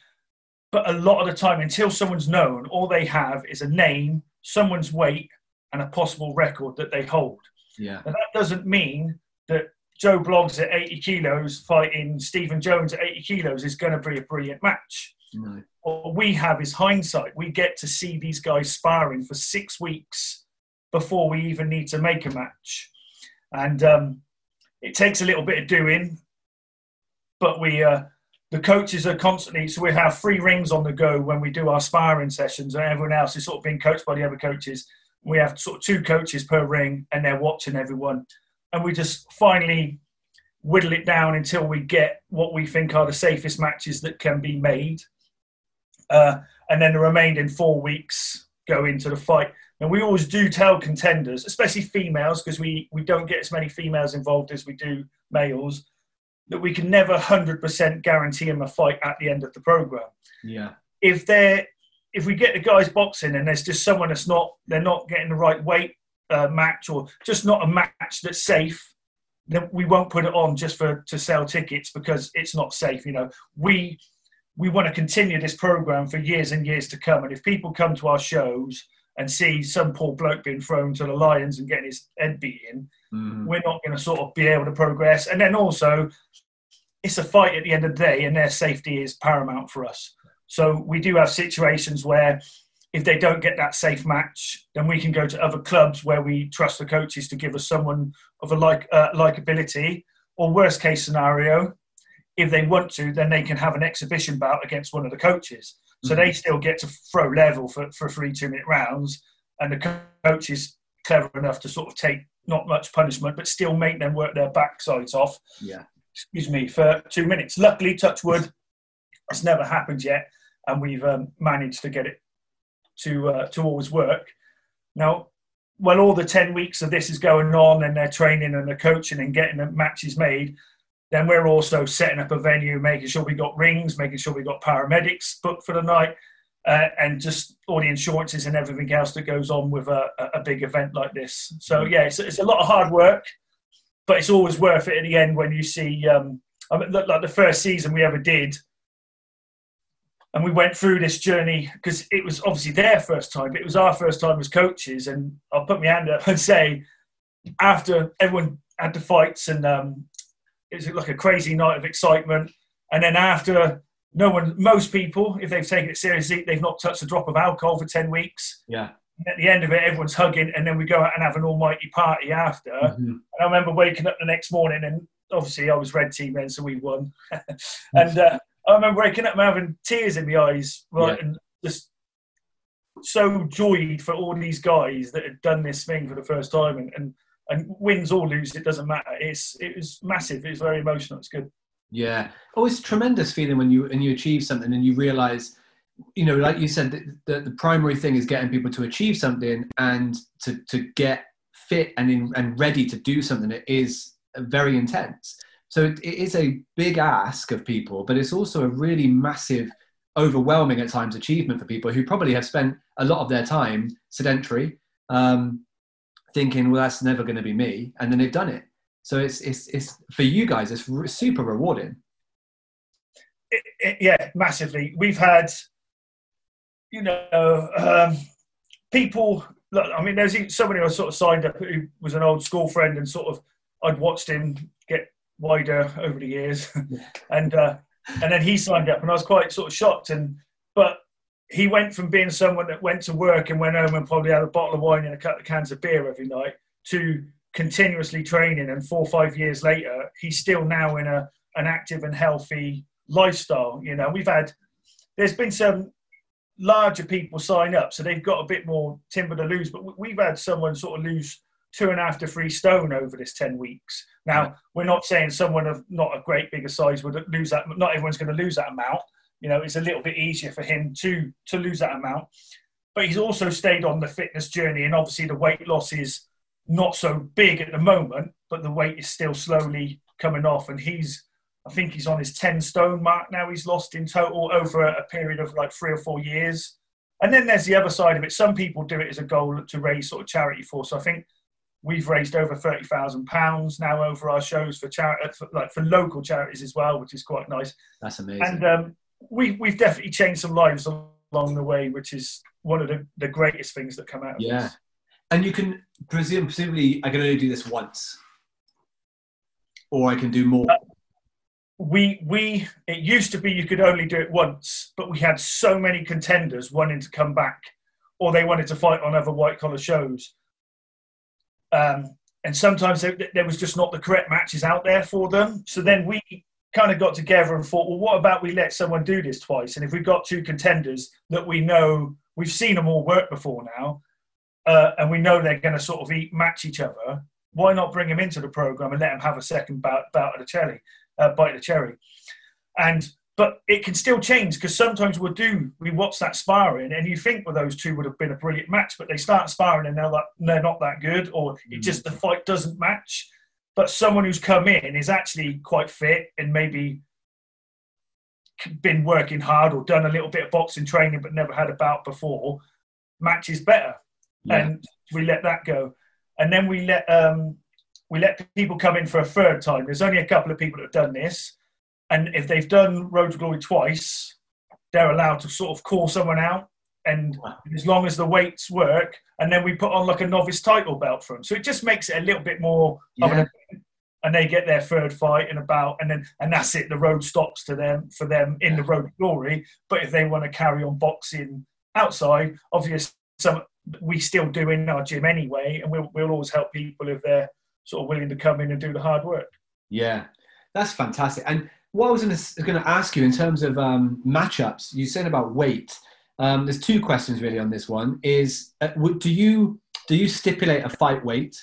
but a lot of the time, until someone's known, all they have is a name, someone's weight, and a possible record that they hold. Yeah. And that doesn't mean that Joe Bloggs at 80 kilos fighting Stephen Jones at 80 kilos is going to be a brilliant match. No. What we have is hindsight. We get to see these guys sparring for six weeks before we even need to make a match. And um, it takes a little bit of doing, but we, uh, the coaches are constantly so we have three rings on the go when we do our sparring sessions, and everyone else is sort of being coached by the other coaches. We have sort of two coaches per ring, and they're watching everyone, and we just finally whittle it down until we get what we think are the safest matches that can be made. Uh, and then the remaining four weeks go into the fight. And we always do tell contenders, especially females, because we, we don't get as many females involved as we do males, that we can never 100% guarantee them a fight at the end of the program. Yeah. If they're if we get the guys boxing and there's just someone that's not they're not getting the right weight uh, match or just not a match that's safe, then we won't put it on just for to sell tickets because it's not safe. You know, we we want to continue this program for years and years to come. And if people come to our shows and see some poor bloke being thrown to the lions and getting his head beaten, mm. we're not going to sort of be able to progress. And then also, it's a fight at the end of the day, and their safety is paramount for us. So we do have situations where if they don't get that safe match, then we can go to other clubs where we trust the coaches to give us someone of a like uh, likability. Or worst case scenario, if they want to, then they can have an exhibition bout against one of the coaches. So mm-hmm. they still get to throw level for, for three two minute rounds, and the coach is clever enough to sort of take not much punishment, but still make them work their backsides off. Yeah. Excuse me for two minutes. Luckily, touch wood, it's never happened yet, and we've um, managed to get it to uh, to always work. Now, while all the ten weeks of this is going on, and they're training and they're coaching and getting the matches made, then we're also setting up a venue, making sure we got rings, making sure we got paramedics booked for the night, uh, and just all the insurances and everything else that goes on with a, a big event like this. So mm. yeah, it's, it's, a lot of hard work, but it's always worth it at the end when you see. Um, I mean, like the first season we ever did, and we went through this journey because it was obviously their first time, but it was our first time as coaches. And I'll put my hand up and say, after everyone had the fights and um, it was like a crazy night of excitement. And then after, no one, most people, if they've taken it seriously, they've not touched a drop of alcohol for 10 weeks. Yeah. And at the end of it, everyone's hugging, and then we go out and have an almighty party after. Mm-hmm. And I remember waking up the next morning, and obviously I was red team then, so we won. and uh, I remember waking up and having tears in my eyes, right, yeah. and just so joyed for all these guys that had done this thing for the first time, and, and and wins or lose, it doesn't matter. It's it was massive. It was very emotional. It's good. Yeah, oh, it's tremendous feeling when you and you achieve something and you realize, you know, like you said, the, the, the primary thing is getting people to achieve something and to to get fit and in, and ready to do something that is very intense. So it, it is a big ask of people, but it's also a really massive, overwhelming at times achievement for people who probably have spent a lot of their time sedentary. Um, thinking, well, that's never going to be me, and then they've done it. So it's it's it's for you guys, it's re- super rewarding. It, it, yeah, massively. We've had, you know, um, people. Look, I mean, there's somebody I sort of signed up who was an old school friend, and sort of I'd watched him get wider over the years, and uh, and then he signed up, and I was quite sort of shocked. And but he went from being someone that went to work and went home and probably had a bottle of wine and a couple of cans of beer every night to continuously training. And four or five years later he's still now in a an active and healthy lifestyle you know. We've had there's been some larger people sign up so they've got a bit more timber to lose. But we've had someone sort of lose two and a half to three stone over this 10 weeks now we're not saying someone of not a great bigger size would lose that not everyone's going to lose that amount you know, it's a little bit easier for him to to lose that amount. But he's also stayed on the fitness journey, and obviously the weight loss is not so big at the moment, but the weight is still slowly coming off. And he's, I think he's on his 10 stone mark now. He's lost in total over a period of like three or four years. And then there's the other side of it. Some people do it as a goal to raise sort of charity for. So I think we've raised over thirty thousand pounds now over our shows for charity, like for local charities as well, which is quite nice. That's amazing. And um, we, we've definitely changed some lives along the way, which is one of the, the greatest things that come out of yeah. This. And you can presume, presumably, I can only do this once, or I can do more. Uh, we we it used to be you could only do it once, but we had so many contenders wanting to come back, or they wanted to fight on other white collar shows. Um, and sometimes there, was just not the correct matches out there for them. So then we kind of got together and thought, well, what about we let someone do this twice? And if we've got two contenders that we know we've seen them all work before now, uh, and we know they're going to sort of eat match each other, why not bring them into the program and let them have a second bout, bout of the cherry, uh, bite of the cherry? And but it can still change because sometimes we'll do we watch that sparring and you think well those two would have been a brilliant match but they start sparring and they're like they're not that good or it just the fight doesn't match. But someone who's come in is actually quite fit and maybe been working hard or done a little bit of boxing training but never had a bout before matches better. Yeah. and we let that go. And then we let um, we let people come in for a third time. There's only a couple of people that have done this and if they've done road to glory twice they're allowed to sort of call someone out and as long as the weights work, and then we put on like a novice title belt for them. So it just makes it a little bit more yeah. and they get their third fight in about, and then and that's it. The road stops to them for them in the road to glory. But if they want to carry on boxing outside, obviously some we still do in our gym anyway, and we'll we'll always help people if they're sort of willing to come in and do the hard work. Yeah, that's fantastic. And what I was going to ask you in terms of um, matchups, you said about weight. Um, there's two questions really on this one. Is uh, do you do you stipulate a fight weight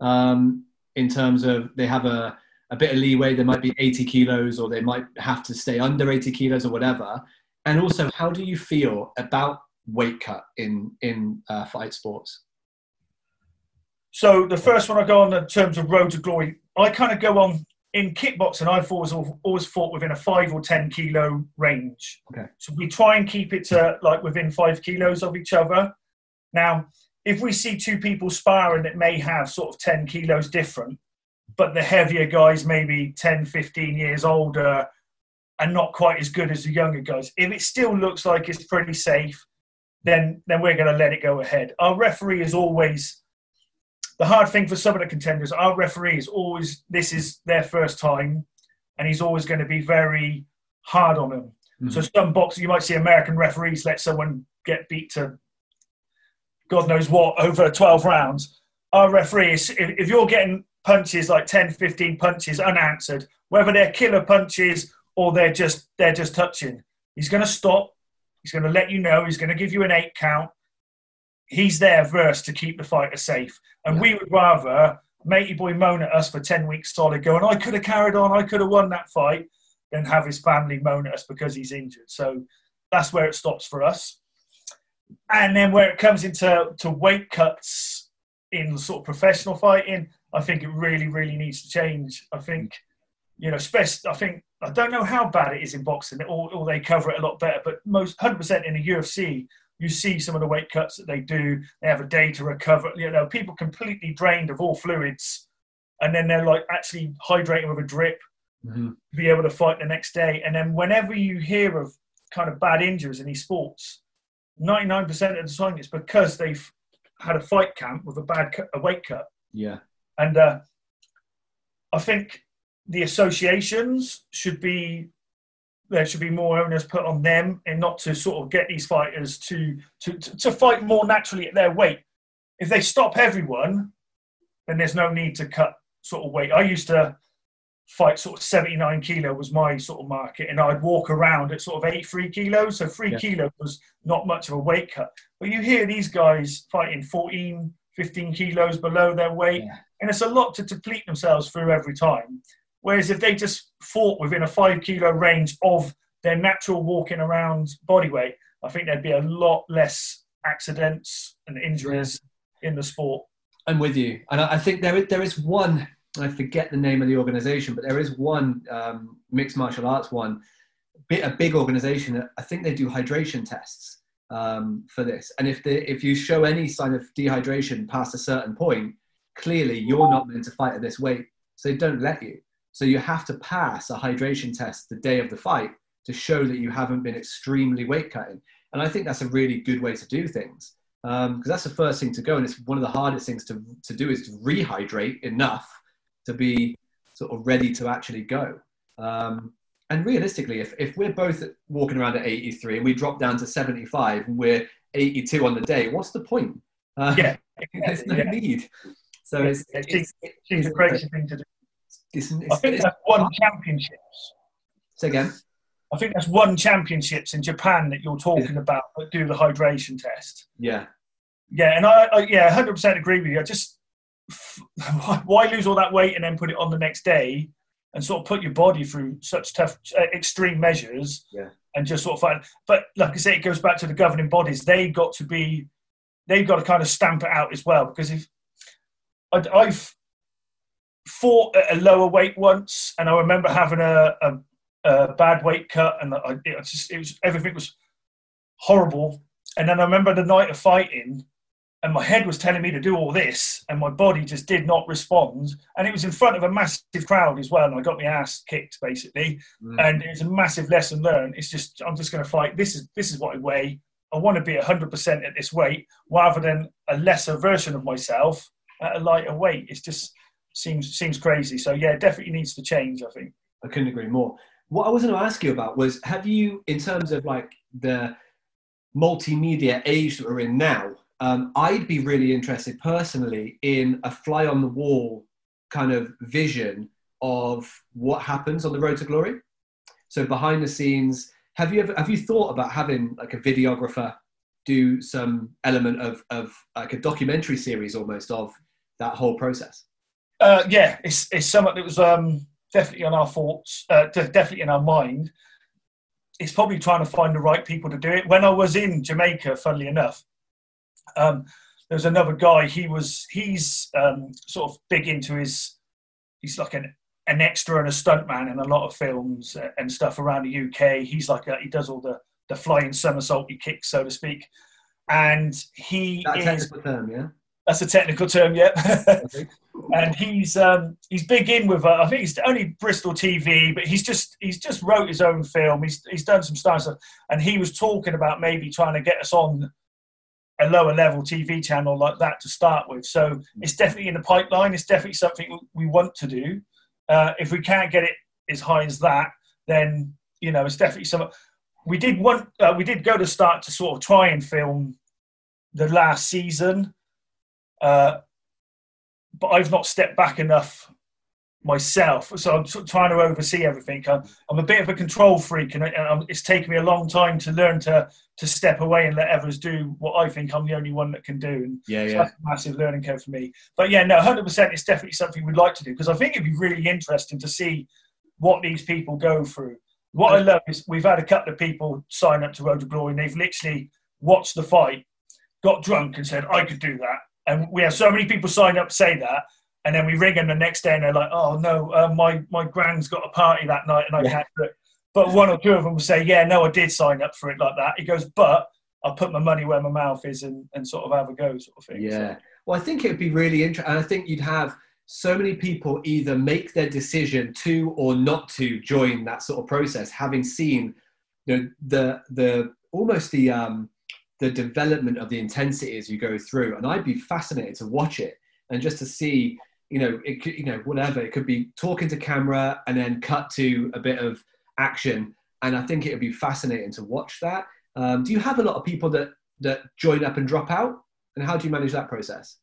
um, in terms of they have a, a bit of leeway? They might be 80 kilos, or they might have to stay under 80 kilos, or whatever. And also, how do you feel about weight cut in in uh, fight sports? So the first one I go on in terms of road to glory, I kind of go on in kickboxing, I've always always fought within a five or ten kilo range. Okay. So we try and keep it to like within five kilos of each other. Now, if we see two people sparring that may have sort of ten kilos different, but the heavier guys maybe 10, 15 years older and not quite as good as the younger guys, if it still looks like it's pretty safe, then then we're going to let it go ahead. Our referee is always the hard thing for some of the contenders, our referee is always this is their first time, and he's always going to be very hard on them. Mm-hmm. So some boxers, you might see American referees let someone get beat to God knows what over 12 rounds. Our referee is, if, if you're getting punches like 10, 15 punches unanswered, whether they're killer punches or they're just they're just touching, he's going to stop. He's going to let you know. He's going to give you an eight count he's there first to keep the fighter safe. And yeah. we would rather matey boy moan at us for 10 weeks solid, going, I could have carried on, I could have won that fight, than have his family moan at us because he's injured. So that's where it stops for us. And then where it comes into to weight cuts in sort of professional fighting, I think it really, really needs to change. I think, you know, especially, I think, I don't know how bad it is in boxing, or, or they cover it a lot better, but most 100% in the UFC, you see some of the weight cuts that they do. They have a day to recover. You know, people completely drained of all fluids, and then they're like actually hydrating with a drip mm-hmm. to be able to fight the next day. And then whenever you hear of kind of bad injuries in these sports, ninety nine percent of the time it's because they've had a fight camp with a bad cut, a weight cut. Yeah, and uh, I think the associations should be there should be more onus put on them and not to sort of get these fighters to, to, to, to fight more naturally at their weight. If they stop everyone, then there's no need to cut sort of weight. I used to fight sort of 79 kilo was my sort of market and I'd walk around at sort of eight, 83 kilos. So three yeah. kilo was not much of a weight cut. But you hear these guys fighting 14, 15 kilos below their weight. Yeah. And it's a lot to deplete themselves through every time. Whereas if they just fought within a five kilo range of their natural walking around body weight, I think there'd be a lot less accidents and injuries in the sport. I'm with you, and I think there is, there is one. I forget the name of the organisation, but there is one um, mixed martial arts one, a big organisation. I think they do hydration tests um, for this, and if if you show any sign of dehydration past a certain point, clearly you're not meant to fight at this weight, so they don't let you. So you have to pass a hydration test the day of the fight to show that you haven't been extremely weight cutting. And I think that's a really good way to do things because um, that's the first thing to go. And it's one of the hardest things to, to do is to rehydrate enough to be sort of ready to actually go. Um, and realistically, if, if we're both walking around at 83 and we drop down to 75 and we're 82 on the day, what's the point? Uh, yeah. there's no yeah. need. So it's, it's, it's, it's, a crazy thing to do. It's, I think they've won championships Say again. I think that's one championships in Japan that you're talking yeah. about that do the hydration test. Yeah. Yeah, and I, I yeah, hundred percent agree with you. I just why lose all that weight and then put it on the next day and sort of put your body through such tough, uh, extreme measures, yeah. and just sort of find. But like I say, it goes back to the governing bodies. They got to be, they've got to kind of stamp it out as well. Because if I, I've fought at a lower weight once, and I remember having a, a a bad weight cut, and I, it just it was everything was horrible. And then I remember the night of fighting, and my head was telling me to do all this, and my body just did not respond. And it was in front of a massive crowd as well, and I got my ass kicked basically. Mm. And it was a massive lesson learned. It's just I'm just going to fight. This is this is what I weigh. I want to be 100% at this weight rather than a lesser version of myself at a lighter weight. It's just seems seems crazy. So yeah, definitely needs to change. I think. I couldn't agree more what I was going to ask you about was have you, in terms of like the multimedia age that we're in now, um, I'd be really interested personally in a fly on the wall kind of vision of what happens on the road to glory. So behind the scenes, have you ever have you thought about having like a videographer do some element of of like a documentary series almost of that whole process? Uh, yeah, it's it's something that was um, definitely on our thoughts, uh, definitely in our mind. It's probably trying to find the right people to do it. When I was in Jamaica, funnily enough, um, there was another guy. He was he's um, sort of big into his. He's like an an extra and a stuntman in a lot of films and stuff around the UK. He's like a, he does all the the flying somersault kicks, so to speak. And he That's is term, yeah. That's a technical term, yeah. and he's um, he's big in with uh, I think he's only Bristol TV, but he's just he's just wrote his own film. He's he's done some stuff, and he was talking about maybe trying to get us on a lower level TV channel like that to start with. So it's definitely in the pipeline. It's definitely something we want to do. Uh, if we can't get it as high as that, then you know it's definitely some. We did want uh, we did go to start to sort of try and film the last season uh, but I've not stepped back enough myself, so I'm sort of trying to oversee everything. I'm, I'm a bit of a control freak, and, and it's taken me a long time to learn to to step away and let others do what I think I'm the only one that can do. And yeah, so yeah. that's a massive learning curve for me. But yeah, no, 100. percent It's definitely something we'd like to do because I think it'd be really interesting to see what these people go through. What I love is we've had a couple of people sign up to Road to Glory, and they've literally watched the fight, got drunk, and said, "I could do that." And we have so many people sign up say that, and then we ring them the next day, and they're like, "Oh no, uh, my my grand's got a party that night, and I yeah. can't do it." But one or two of them will say, "Yeah, no, I did sign up for it like that." He goes, "But I put my money where my mouth is, and, and sort of have a go, sort of thing." Yeah. So. Well, I think it would be really interesting, and I think you'd have so many people either make their decision to or not to join that sort of process, having seen you know the the almost the um, the development of the intensity as you go through. And I'd be fascinated to watch it and just to see, you know, it could, you know, whatever. It could be talking to camera and then cut to a bit of action. And I think it would be fascinating to watch that. Um, do you have a lot of people that that join up and drop out? And how do you manage that process?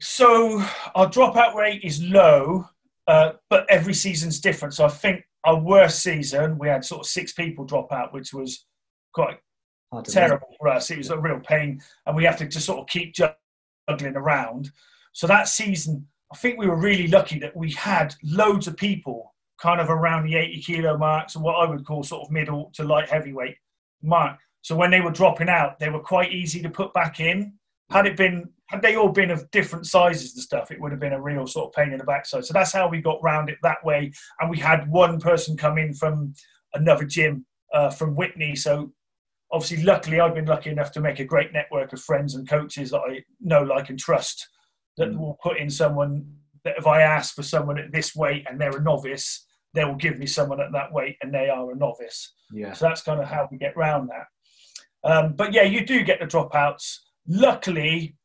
So our dropout rate is low, uh, but every season's different. So I think our worst season we had sort of six people drop out, which was quite terrible for us. It was a real pain, and we have to just sort of keep juggling around. So that season, I think we were really lucky that we had loads of people kind of around the 80 kilo marks, so what I would call sort of middle to light heavyweight mark. So when they were dropping out, they were quite easy to put back in. Had it been, had they all been of different sizes and stuff, it would have been a real sort of pain in the backside. So that's how we got round it that way. And we had one person come in from another gym uh, from Witney, so obviously, luckily, I've been lucky enough to make a great network of friends and coaches that I know, like, and trust that mm. will put in someone that if I ask for someone at this weight and they're a novice, they will give me someone at that weight and they are a novice. Yeah. So that's kind of how we get around that. Um, but yeah, you do get the dropouts. Luckily,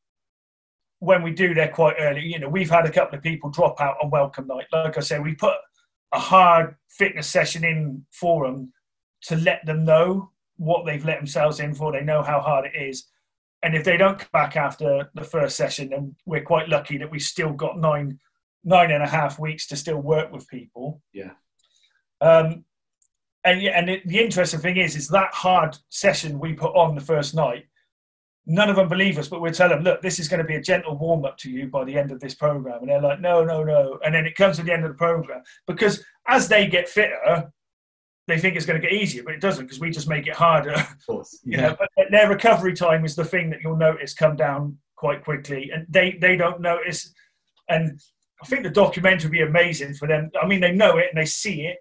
when we do, they're quite early. You know, we've had a couple of people drop out on welcome night. Like I said, we put a hard fitness session in for them to let them know what they've let themselves in for. They know how hard it is. And if they don't come back after the first session, then we're quite lucky that we've still got nine nine and a half weeks to still work with people. Yeah. Um, and yeah, and it, the interesting thing is, is that hard session we put on the first night. None of them believe us, but we tell them, look, this is going to be a gentle warm up to you by the end of this program, and they're like, no, no, no, and then it comes to the end of the program because as they get fitter, they think it's going to get easier, but it doesn't because we just make it harder. Of course, You know, but their recovery time is the thing that you'll notice come down quite quickly, and they they don't notice. And I think the documentary would be amazing for them. I mean, they know it and they see it,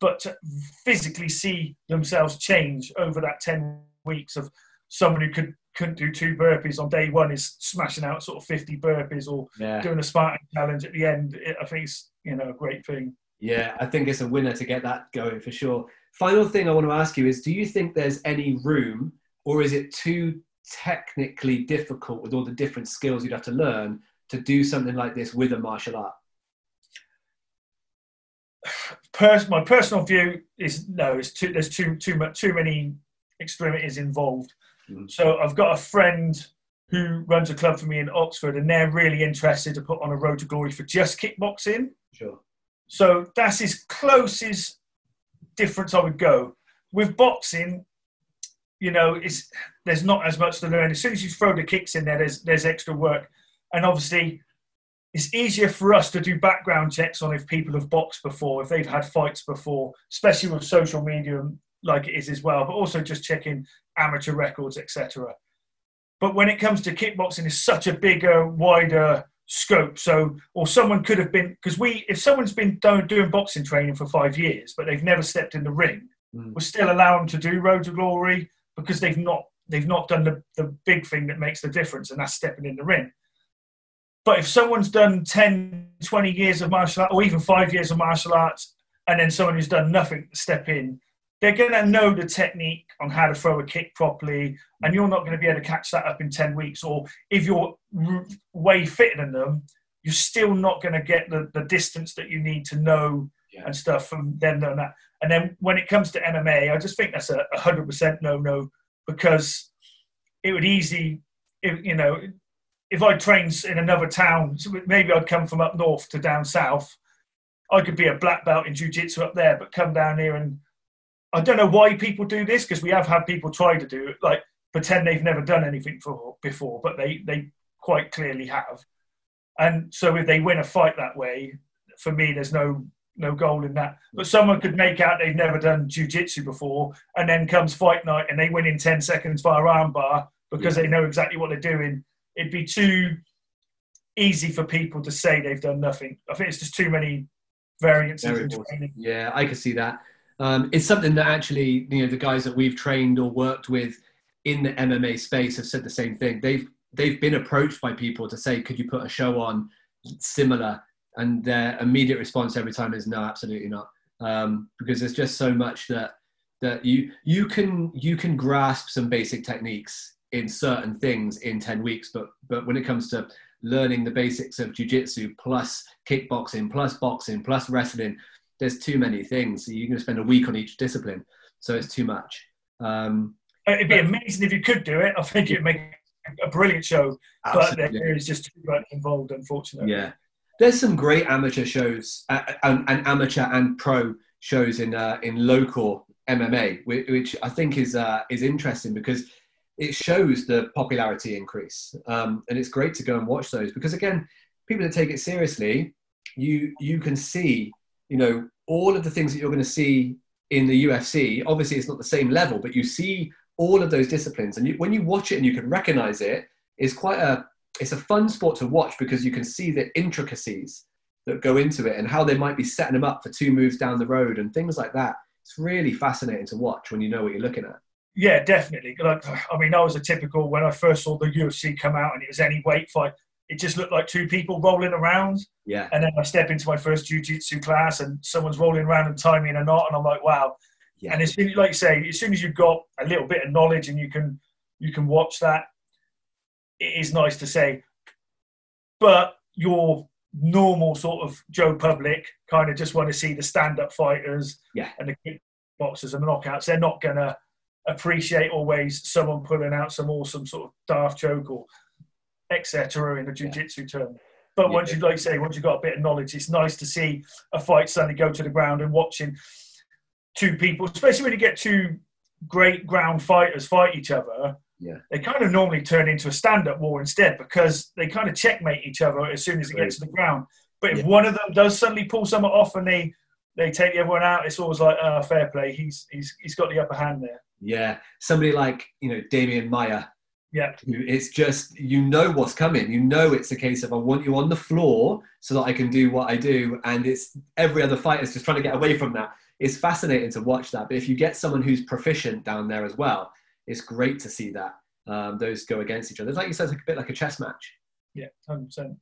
but to physically see themselves change over that ten weeks of someone who could couldn't do two burpees on day one is smashing out sort of 50 burpees or yeah. doing a Spartan challenge at the end. It, I think it's you know a great thing. Yeah, I think it's a winner to get that going for sure. Final thing I want to ask you is do you think there's any room, or is it too technically difficult with all the different skills you'd have to learn to do something like this with a martial art? Pers- my personal view is no. It's too, there's too too much too many extremities involved. Mhm. So I've got a friend who runs a club for me in Oxford, and they're really interested to put on a road to glory for just kickboxing. Sure. So that's as close as difference I would go. With boxing, you know, it's there's not as much to learn. As soon as you throw the kicks in there, there's there's extra work, and obviously, it's easier for us to do background checks on if people have boxed before, if they've had fights before, especially with social media like it is as well. But also just checking amateur records, etc. But when it comes to kickboxing, it's such a bigger, wider scope. So, or someone could have been because we, if someone's been do, doing boxing training for five years, but they've never stepped in the ring, Mm. we'll still allow them to do Road to Glory because they've not they've not done the, the big thing that makes the difference, and that's stepping in the ring. But if someone's done 10, 20 years of martial art, or even five years of martial arts, and then someone who's done nothing step in, they're going to know the technique on how to throw a kick properly, and you're not going to be able to catch that up in 10 weeks. Or if you're way fitter than them, you're still not going to get the, the distance that you need to know Yeah. and stuff from them doing that. And then when it comes to MMA, I just think that's a 100% no no because it would easy, if, you know, if I trained in another town, maybe I'd come from up north to down south. I could be a black belt in jiu-jitsu up there, but come down here and I don't know why people do this because we have had people try to do it, like pretend they've never done anything for, before, but they they quite clearly have. And so if they win a fight that way, for me, there's no no goal in that. But someone could make out they've never done jiu-jitsu before, and then comes fight night and they win in ten seconds via armbar because they know exactly what they're doing. It'd be too easy for people to say they've done nothing. I think it's just too many variances. Yeah, I can see that. Um, it's something that actually, you know, the guys that we've trained or worked with in the MMA space have said the same thing. They've they've been approached by people to say, "Could you put a show on similar?" And their immediate response every time is, "No, absolutely not," um, because there's just so much that that you you can you can grasp some basic techniques in certain things in 10 weeks but but when it comes to learning the basics of jiu-jitsu plus kickboxing plus boxing plus wrestling there's too many things. So you're going to spend a week on each discipline so it's too much. Um, It'd be amazing if you could do it. I think it'd make a brilliant show, but there is just too much involved, unfortunately. Yeah, there's some great amateur shows uh, and, and amateur and pro shows in uh, in local MMA, which, which I think is uh, is interesting because it shows the popularity increase, um, and it's great to go and watch those because again, people that take it seriously, you you can see, you know, all of the things that you're going to see in the UFC. Obviously, it's not the same level, but you see all of those disciplines, and you, when you watch it and you can recognize it, it's quite a it's a fun sport to watch because you can see the intricacies that go into it and how they might be setting them up for two moves down the road and things like that. It's really fascinating to watch when you know what you're looking at. Yeah, definitely. Like, I mean, I was a typical when I first saw the UFC come out and it was any weight fight. It just looked like two people rolling around, Yeah, and then I step into my first jiu-jitsu class and someone's rolling around and tying me in a knot, and I'm like, wow. yeah, And as soon, like you say, as soon as you've got a little bit of knowledge and you can you can watch that, it is nice to say. But your normal sort of Joe public kind of just want to see the stand-up fighters Yeah. and the kickboxers and the knockouts. They're not gonna appreciate always someone pulling out some awesome sort of D'Arce choke or etc. in the jiu-jitsu term. But Yeah. once you, like say, once you've got a bit of knowledge, it's nice to see a fight suddenly go to the ground and watching two people, especially when you get two great ground fighters fight each other. Yeah. They kind of normally turn into a stand-up war instead because they kind of checkmate each other as soon as it gets to the ground. But if Yeah. one of them does suddenly pull someone off and they they take everyone out, it's always like, uh, fair play. He's he's he's got the upper hand there. Yeah, somebody like you know Demian Maia. Yeah. It's just you know what's coming. You know it's a case of I want you on the floor so that I can do what I do, and it's every other fighter's just trying to get away from that. It's fascinating to watch that. But if you get someone who's proficient down there as well, it's great to see that um, those go against each other. It's like you said, it's a bit like a chess match. Yeah, hundred percent.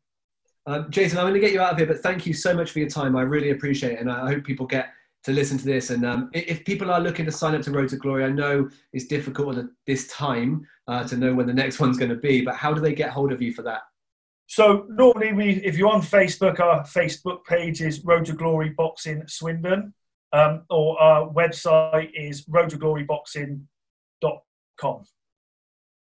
Um, Jason, I'm going to get you out of here, but thank you so much for your time. I really appreciate it, and I hope people get to listen to this. And um, if people are looking to sign up to Road to Glory, I know it's difficult at this time uh, to know when the next one's going to be, but how do they get hold of you for that? So normally, we if you're on Facebook, our Facebook page is Road to Glory Boxing Swindon, um, or our website is roadtogloryboxing.com.